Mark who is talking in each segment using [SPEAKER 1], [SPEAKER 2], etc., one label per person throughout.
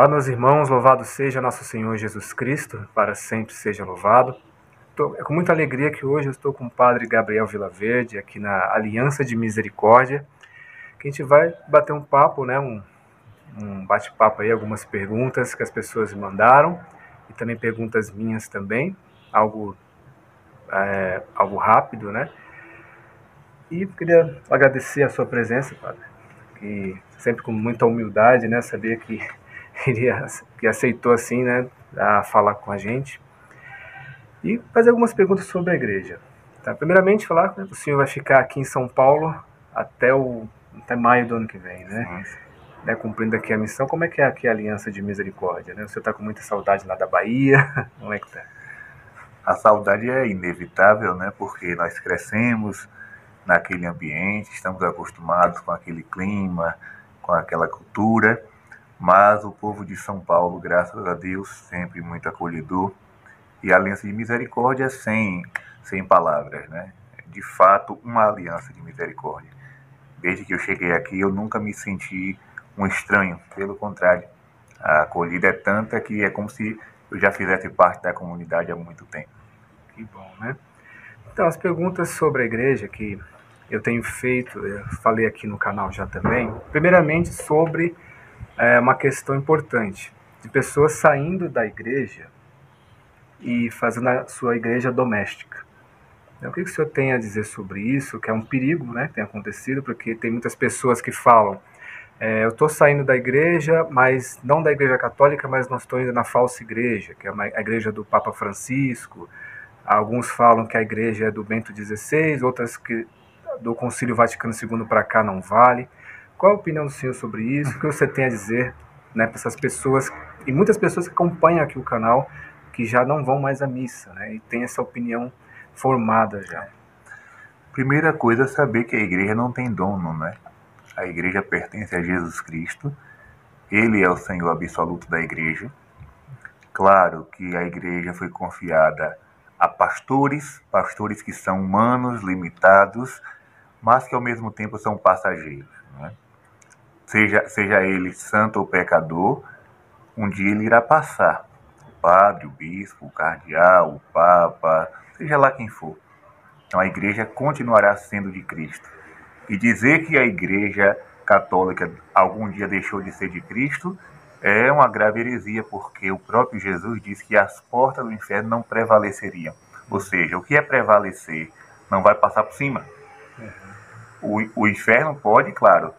[SPEAKER 1] Olá, meus irmãos, louvado seja nosso Senhor Jesus Cristo, para sempre seja louvado. É com muita alegria que hoje eu estou com o Padre Gabriel Vilaverde, aqui na Aliança de Misericórdia, que a gente vai bater um papo, né, um, um bate-papo aí, algumas perguntas que as pessoas mandaram, e também perguntas minhas também, algo, é, algo rápido, né? E queria agradecer a sua presença, Padre, que sempre com muita humildade, né, sabia que que aceitou assim, né, a falar com a gente e fazer algumas perguntas sobre a igreja. Tá? Primeiramente, falar que o senhor vai ficar aqui em São Paulo até o até maio do ano que vem, né? né? Cumprindo aqui a missão. Como é que é aqui a Aliança de Misericórdia? Né? O senhor está com muita saudade lá da Bahia? Como é que tá?
[SPEAKER 2] A saudade é inevitável, né? Porque nós crescemos naquele ambiente, estamos acostumados com aquele clima, com aquela cultura. Mas o povo de São Paulo, graças a Deus, sempre muito acolhedor. E a aliança de misericórdia sem, sem palavras, né? De fato, uma aliança de misericórdia. Desde que eu cheguei aqui, eu nunca me senti um estranho. Pelo contrário, a acolhida é tanta que é como se eu já fizesse parte da comunidade há muito tempo.
[SPEAKER 1] Que bom, né? Então, as perguntas sobre a igreja que eu tenho feito, eu falei aqui no canal já também, primeiramente sobre é uma questão importante de pessoas saindo da igreja e fazendo a sua igreja doméstica. Então, o que o senhor tem a dizer sobre isso? Que é um perigo, né? Tem acontecido, porque tem muitas pessoas que falam: é, eu estou saindo da igreja, mas não da igreja católica, mas não estou indo na falsa igreja, que é uma, a igreja do Papa Francisco. Alguns falam que a igreja é do Bento XVI, outras que do Concílio Vaticano II para cá não vale. Qual a opinião do senhor sobre isso? O que você tem a dizer né, para essas pessoas, e muitas pessoas que acompanham aqui o canal, que já não vão mais à missa, né, e tem essa opinião formada já?
[SPEAKER 2] Primeira coisa é saber que a igreja não tem dono, né? A igreja pertence a Jesus Cristo, ele é o Senhor absoluto da igreja. Claro que a igreja foi confiada a pastores, pastores que são humanos, limitados, mas que ao mesmo tempo são passageiros. Né? Seja, seja ele santo ou pecador, um dia ele irá passar. O padre, o bispo, o cardeal, o papa, seja lá quem for. Então a igreja continuará sendo de Cristo. E dizer que a igreja católica algum dia deixou de ser de Cristo é uma grave heresia, porque o próprio Jesus disse que as portas do inferno não prevaleceriam. Ou seja, o que é prevalecer não vai passar por cima. Uhum. O, o inferno pode, claro,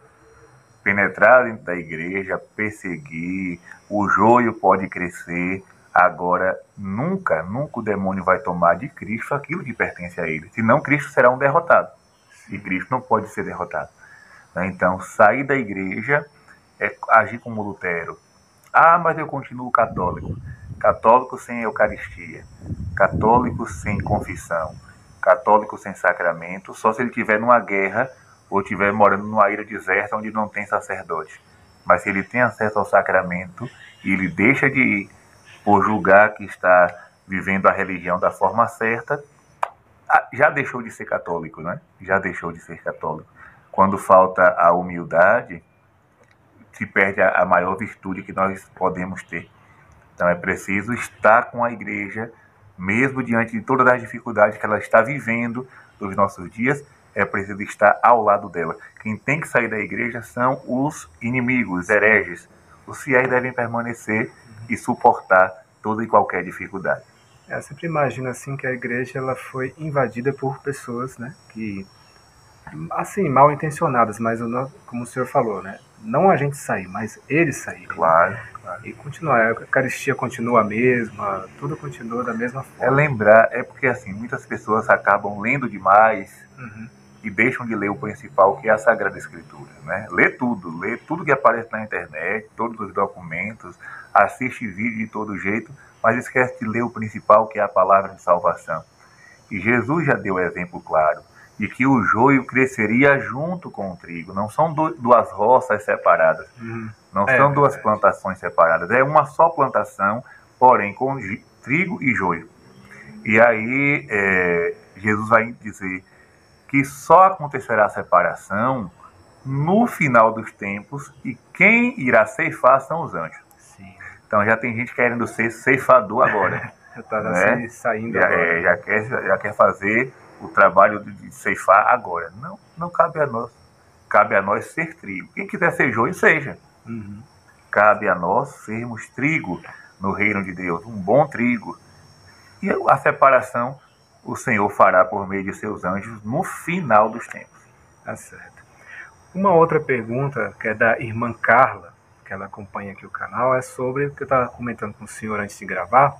[SPEAKER 2] penetrar dentro da igreja, perseguir, o joio pode crescer. Agora, nunca, nunca o demônio vai tomar de Cristo aquilo que pertence a ele. Senão, Cristo será um derrotado. E Cristo não pode ser derrotado. Né? Então, sair da igreja é agir como Lutero. Ah, mas eu continuo católico. Católico sem Eucaristia. Católico sem confissão. Católico sem sacramento. Só se ele tiver numa guerra ou estiver morando numa ilha deserta onde não tem sacerdote. Mas se ele tem acesso ao sacramento e ele deixa de ir por julgar que está vivendo a religião da forma certa, já deixou de ser católico, né? Já deixou de ser católico. Quando falta a humildade, se perde a maior virtude que nós podemos ter. Então é preciso estar com a igreja, mesmo diante de todas as dificuldades que ela está vivendo nos nossos dias, é preciso estar ao lado dela. Quem tem que sair da igreja são os inimigos, os hereges. Os fiéis devem permanecer e suportar toda e qualquer dificuldade.
[SPEAKER 1] Eu sempre imagino assim que a igreja ela foi invadida por pessoas, né, que assim mal intencionadas, mas como o senhor falou, né, não a gente sair, mas eles saírem.
[SPEAKER 2] Claro, claro.
[SPEAKER 1] E continuar, a Eucaristia continua a mesma, tudo continua da mesma forma.
[SPEAKER 2] É lembrar, é porque assim muitas pessoas acabam lendo demais. Uhum e deixam de ler o principal, que é a Sagrada Escritura. Né? Lê tudo, lê tudo que aparece na internet, todos os documentos, assiste vídeo de todo jeito, mas esquece de ler o principal, que é a palavra de salvação. E Jesus já deu exemplo claro de que o joio cresceria junto com o trigo. Não são duas roças separadas, uhum. não é, são duas plantações separadas. É uma só plantação, porém com trigo e joio. E aí é, Jesus vai dizer que só acontecerá a separação no final dos tempos e quem irá ceifar são os anjos. Sim. Então já tem gente querendo ser ceifador agora.
[SPEAKER 1] Está né? saindo
[SPEAKER 2] já,
[SPEAKER 1] agora.
[SPEAKER 2] É, já, quer, já quer fazer o trabalho de ceifar agora. Não, não cabe a nós. Cabe a nós ser trigo. Quem quiser ser joio, seja. Uhum. Cabe a nós sermos trigo no reino de Deus, um bom trigo. E a separação o Senhor fará por meio de seus anjos no final dos tempos.
[SPEAKER 1] Tá certo. Uma outra pergunta, que é da irmã Carla, que ela acompanha aqui o canal, é sobre o que eu estava comentando com o senhor antes de gravar,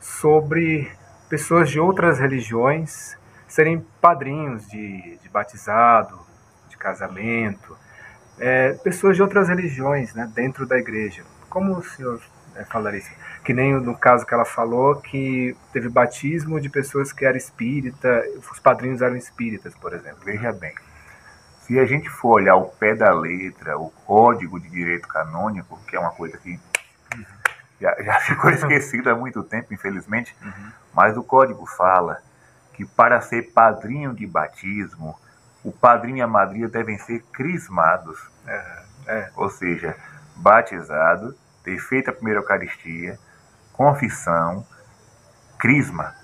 [SPEAKER 1] sobre pessoas de outras religiões serem padrinhos de, de batizado, de casamento, é, pessoas de outras religiões né, dentro da igreja. Como o senhor é, falaria isso? Que nem no caso que ela falou, que teve batismo de pessoas que eram espírita, os padrinhos eram espíritas, por exemplo.
[SPEAKER 2] Veja bem, se a gente for olhar o pé da letra, o código de direito canônico, que é uma coisa que uhum. já, já, ficou esquecida há muito tempo, infelizmente, uhum. mas o código fala que para ser padrinho de batismo, o padrinho e a madrinha devem ser crismados. É, é. Ou seja, batizado, ter feito a primeira Eucaristia, confissão, crisma.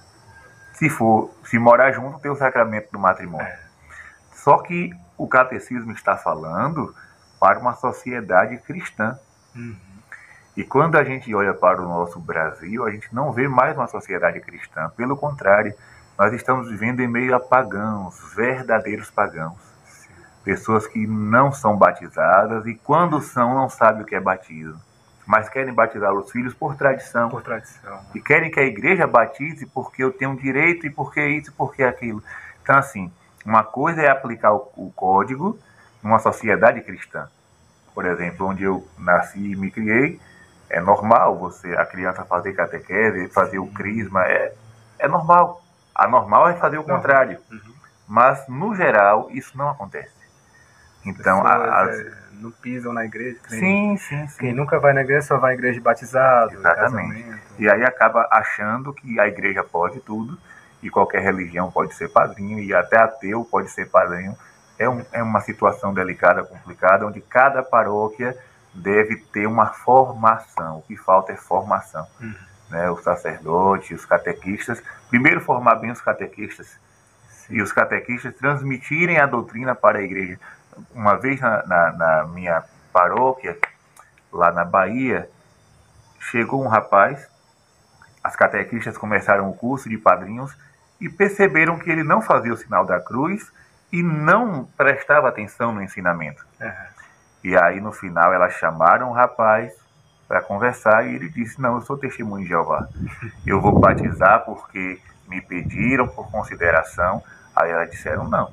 [SPEAKER 2] Se for, se morar junto, tem o sacramento do matrimônio. É. Só que o catecismo está falando para uma sociedade cristã. Uhum. E quando a gente olha para o nosso Brasil, a gente não vê mais uma sociedade cristã. Pelo contrário, nós estamos vivendo em meio a pagãos, verdadeiros pagãos. Pessoas que não são batizadas e, quando são, não sabem o que é batismo mas querem batizar os filhos por tradição.
[SPEAKER 1] Por tradição.
[SPEAKER 2] E querem que a igreja batize porque eu tenho direito e porque isso e porque aquilo. Então, assim, uma coisa é aplicar o, o código numa sociedade cristã. Por exemplo, onde eu nasci e me criei, é normal você, a criança fazer catequese, fazer o crisma, é, é normal. A normal é fazer o contrário. Uhum. Mas, no geral, isso não acontece.
[SPEAKER 1] Então, as, é, não pisam na igreja.
[SPEAKER 2] Sim, sim, sim.
[SPEAKER 1] Quem nunca vai na igreja só vai à igreja de batizado,
[SPEAKER 2] Exatamente. E aí acaba achando que a igreja pode tudo e qualquer religião pode ser padrinho e até ateu pode ser padrinho. É, um, é uma situação delicada, complicada, onde cada paróquia deve ter uma formação. O que falta é formação. Uhum. Né? Os sacerdotes, os catequistas. Primeiro, formar bem os catequistas. Sim. E os catequistas transmitirem a doutrina para a igreja uma vez na, na, na minha paróquia, lá na Bahia, chegou um rapaz, as catequistas começaram o curso de padrinhos e perceberam que ele não fazia o sinal da cruz e não prestava atenção no ensinamento. Uhum. E aí no final elas chamaram o rapaz para conversar e ele disse: Não, eu sou testemunho de Jeová. Eu vou batizar porque me pediram por consideração. Aí elas disseram: Não,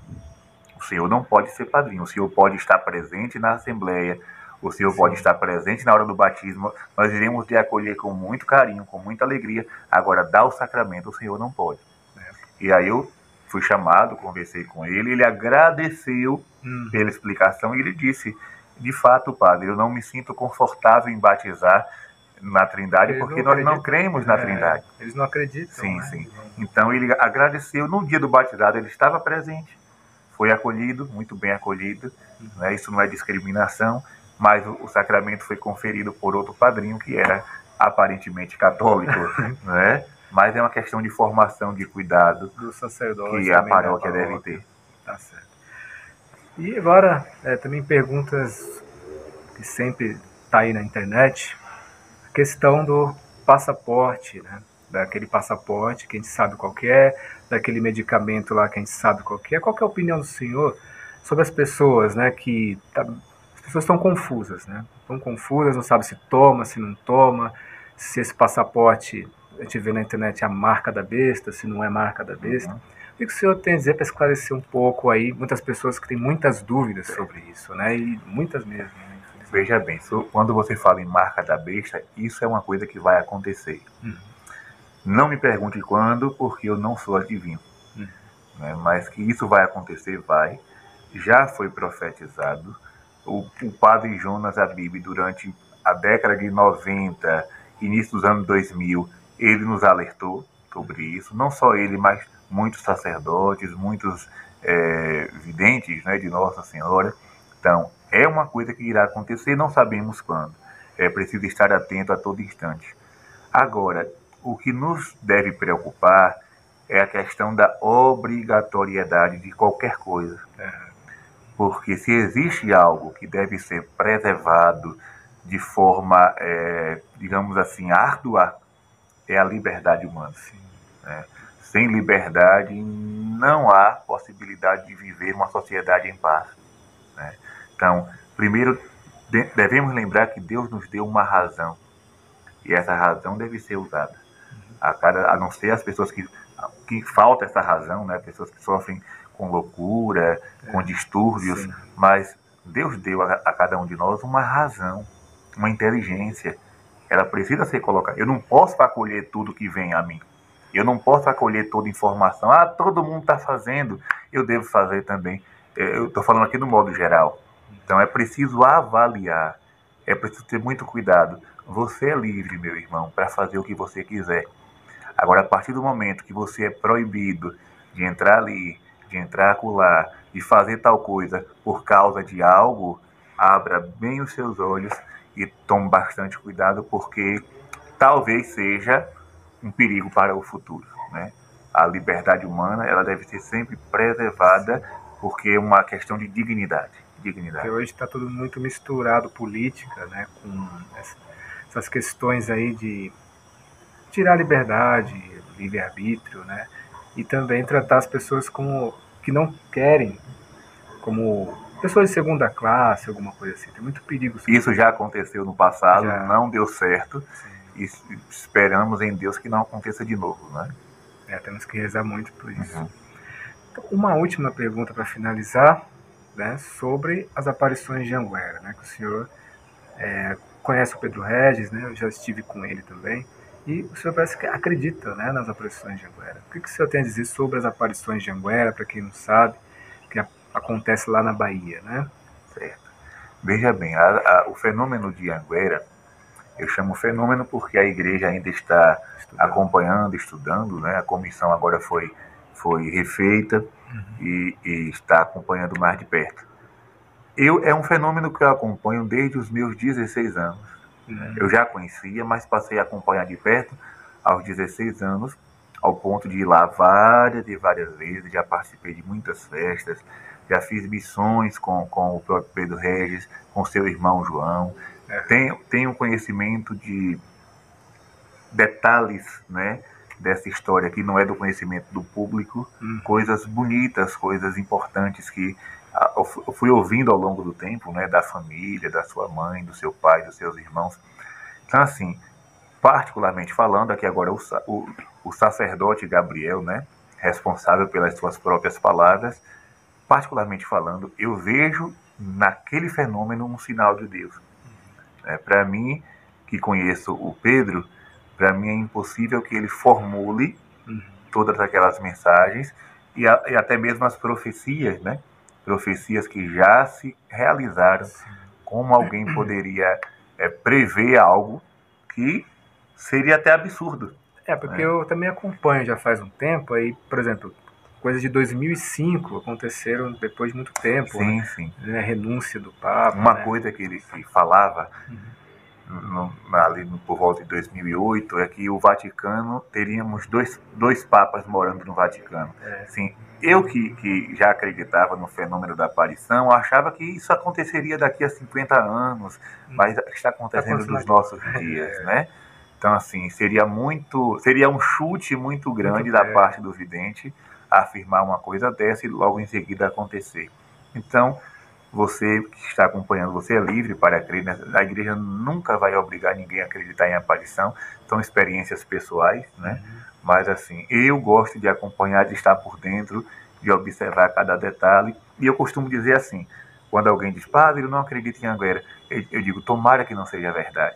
[SPEAKER 2] o senhor não pode ser padrinho, o senhor pode estar presente na assembleia, o senhor pode estar presente na hora do batismo, nós iremos te acolher com muito carinho, com muita alegria. Agora, dar o sacramento, o senhor não pode. É. E aí eu fui chamado, conversei com ele, ele agradeceu hum. pela explicação e ele disse: de fato, padre, eu não me sinto confortável em batizar na Trindade eles porque nós não cremos na é, Trindade.
[SPEAKER 1] Eles não acreditam.
[SPEAKER 2] Sim, né? sim. Então ele agradeceu. No dia do batizado ele estava presente foi acolhido, muito bem acolhido. Né? Isso não é discriminação, mas o, o, sacramento foi conferido por outro padrinho que era aparentemente católico, né? Mas é uma questão de formação, de cuidado
[SPEAKER 1] do sacerdote
[SPEAKER 2] que a paróquia, deve ter.
[SPEAKER 1] Tá certo. E agora, é, também perguntas que sempre está aí na internet, a questão do passaporte, né? Daquele passaporte que a gente sabe qual é, daquele medicamento lá que a gente sabe qual é. Qual é a opinião do senhor sobre as pessoas, né, que tá, as pessoas estão confusas, né? Estão confusas, não sabe se toma, se não toma, se esse passaporte a gente vê na internet a marca da besta, se não é marca da besta. Uhum. O que o senhor tem a dizer para esclarecer um pouco aí, muitas pessoas que têm muitas dúvidas sobre isso, né? E muitas mesmo. Né?
[SPEAKER 2] Veja bem, quando você fala em marca da besta, isso é uma coisa que vai acontecer. Uhum. Não me pergunte quando, porque eu não sou adivinho. Hum. Né? Mas que isso vai acontecer, vai. Já foi profetizado. O, o padre Jonas Abib, durante a década de 90, início dos anos 2000, ele nos alertou sobre isso. Não só ele, mas muitos sacerdotes, muitos é, videntes né, de Nossa Senhora. Então, é uma coisa que irá acontecer, não sabemos quando. é preciso estar atento a todo instante. Agora, o que nos deve preocupar é a questão da obrigatoriedade de qualquer coisa. Porque se existe algo que deve ser preservado de forma, é, digamos assim, árdua, é a liberdade humana. Né? Sem liberdade não há possibilidade de viver uma sociedade em paz. Né? Então, primeiro, devemos lembrar que Deus nos deu uma razão. E essa razão deve ser usada. A, cada, a não ser as pessoas que, que falta essa razão, né? pessoas que sofrem com loucura, é, com distúrbios, sim. mas Deus deu a, a, cada um de nós uma razão, uma inteligência. Ela precisa ser colocada. Eu não posso acolher tudo que vem a mim. Eu não posso acolher toda informação. Ah, todo mundo está fazendo, eu devo fazer também. É, eu estou falando aqui no modo geral. Então é preciso avaliar, é preciso ter muito cuidado. Você é livre, meu irmão, para fazer o que você quiser. Agora, a partir do momento que você é proibido de entrar ali, de entrar acolá, de fazer tal coisa por causa de algo, abra bem os seus olhos e tome bastante cuidado, porque talvez seja um perigo para o futuro. Né? A liberdade humana ela deve ser sempre preservada, porque é uma questão de dignidade dignidade.
[SPEAKER 1] Porque hoje está tudo muito misturado política, né, com essas questões aí de tirar a liberdade, livre-arbítrio, né, e também tratar as pessoas como que não querem, como pessoas de segunda classe, alguma coisa assim. Tem muito perigo.
[SPEAKER 2] Isso já aconteceu no passado, já. não deu certo. Sim. E esperamos em Deus que não aconteça de novo, né?
[SPEAKER 1] É, temos que rezar muito por isso. Uhum. Então, uma última pergunta para finalizar né, sobre as aparições de Anguera, né, que o senhor é, conhece o Pedro Regis, né, eu já estive com ele também, e o senhor parece que acredita né, nas aparições de Anguera. O que, que o senhor tem a dizer sobre as aparições de Anguera, para quem não sabe, que acontece lá na Bahia, né?
[SPEAKER 2] Certo. Veja bem, a, a, o fenômeno de Anguera, eu chamo fenômeno porque a igreja ainda está estudando. acompanhando, estudando, né? A comissão agora foi, foi refeita, uhum. e, e está acompanhando mais de perto. Eu, é um fenômeno que eu acompanho desde os meus 16 anos. Uhum. Eu já conhecia, mas passei a acompanhar de perto aos 16 anos, ao ponto de ir lá várias e várias vezes. Já participei de muitas festas, já fiz missões com, com o próprio Pedro Regis, com seu irmão João. É. Tenho, tenho conhecimento de detalhes, né? dessa história que não é do conhecimento do público, hum. coisas bonitas, coisas importantes que eu fui ouvindo ao longo do tempo, né, da família, da sua mãe, do seu pai, dos seus irmãos. Então, assim, particularmente falando, aqui agora o, o, o sacerdote Gabriel, né, responsável pelas suas próprias palavras, particularmente falando, eu vejo naquele fenômeno um sinal de Deus. É, Para mim, que conheço o Pedro, para mim é impossível que ele formule uhum. todas aquelas mensagens e, a, e, até mesmo as profecias, né? Profecias que já se realizaram. Sim. Como alguém poderia é, prever algo que seria até absurdo.
[SPEAKER 1] É, porque né? eu também acompanho já faz um tempo, aí, por exemplo, coisas de 2005 aconteceram depois de muito tempo.
[SPEAKER 2] Sim, né? sim.
[SPEAKER 1] Né? Renúncia do Papa.
[SPEAKER 2] Uma
[SPEAKER 1] né?
[SPEAKER 2] coisa que ele que falava uhum no, ali no, por volta de 2008 é que o Vaticano teríamos dois, dois papas morando no Vaticano. É. Assim, eu que, que já acreditava no fenômeno da aparição, achava que isso aconteceria daqui a 50 anos, mas está acontecendo nos nossos dias, é. né? Então, assim, seria muito, seria um chute muito grande muito da parte do vidente afirmar uma coisa dessa e logo em seguida acontecer. Então, você que está acompanhando, você é livre para crer. Né? A igreja nunca vai obrigar ninguém a acreditar em aparição. São experiências pessoais, né? Uhum. Mas assim, eu gosto de acompanhar, de estar por dentro, de observar cada detalhe. E eu costumo dizer assim, quando alguém diz, padre, eu não acredito em Anguera, eu, eu digo, tomara que não seja verdade.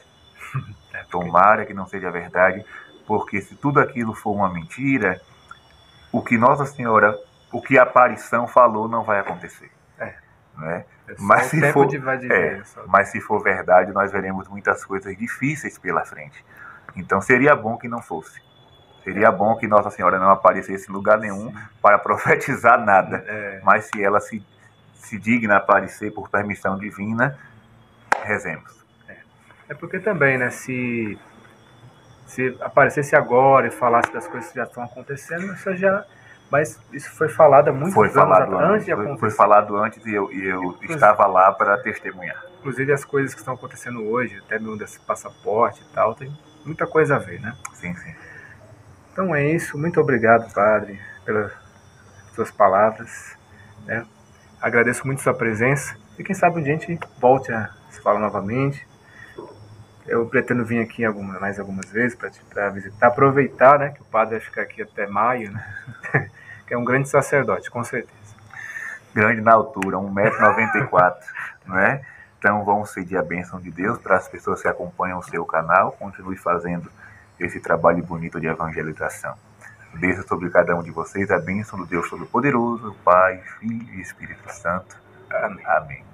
[SPEAKER 2] É tomara que não seja verdade, porque se tudo aquilo for uma mentira, o que Nossa Senhora, o que a aparição falou não vai acontecer. Né? É mas, se for, é, mas se for verdade, nós veremos muitas coisas difíceis pela frente. Então seria bom que não fosse. Seria é. bom que Nossa Senhora não aparecesse em lugar nenhum Sim. para profetizar nada. É. Mas se ela se, se digna aparecer por permissão divina, rezemos.
[SPEAKER 1] É. É porque também, né, se, se aparecesse agora e falasse das coisas que já estão acontecendo, isso já mas isso foi falado há muitos
[SPEAKER 2] foi
[SPEAKER 1] anos
[SPEAKER 2] falado
[SPEAKER 1] antes de acontecer.
[SPEAKER 2] foi falado antes e eu, e eu estava lá para testemunhar.
[SPEAKER 1] Inclusive as coisas que estão acontecendo hoje, até mesmo desse passaporte e tal, tem muita coisa a ver, né?
[SPEAKER 2] Sim, sim.
[SPEAKER 1] Então é isso. Muito obrigado, Padre, pelas suas palavras. Né? Agradeço muito sua presença e quem sabe um dia a gente volte a se falar novamente. Eu pretendo vir aqui alguma, mais algumas vezes para visitar, aproveitar, né, que o padre vai ficar aqui até maio, né? que é um grande sacerdote, com certeza.
[SPEAKER 2] Grande na altura, 1,94m, não é? Então vamos pedir a bênção de Deus para as pessoas que acompanham o seu canal, continue fazendo esse trabalho bonito de evangelização. Desça sobre cada um de vocês a bênção do Deus Todo-Poderoso, Pai, Filho e Espírito Santo. Amém.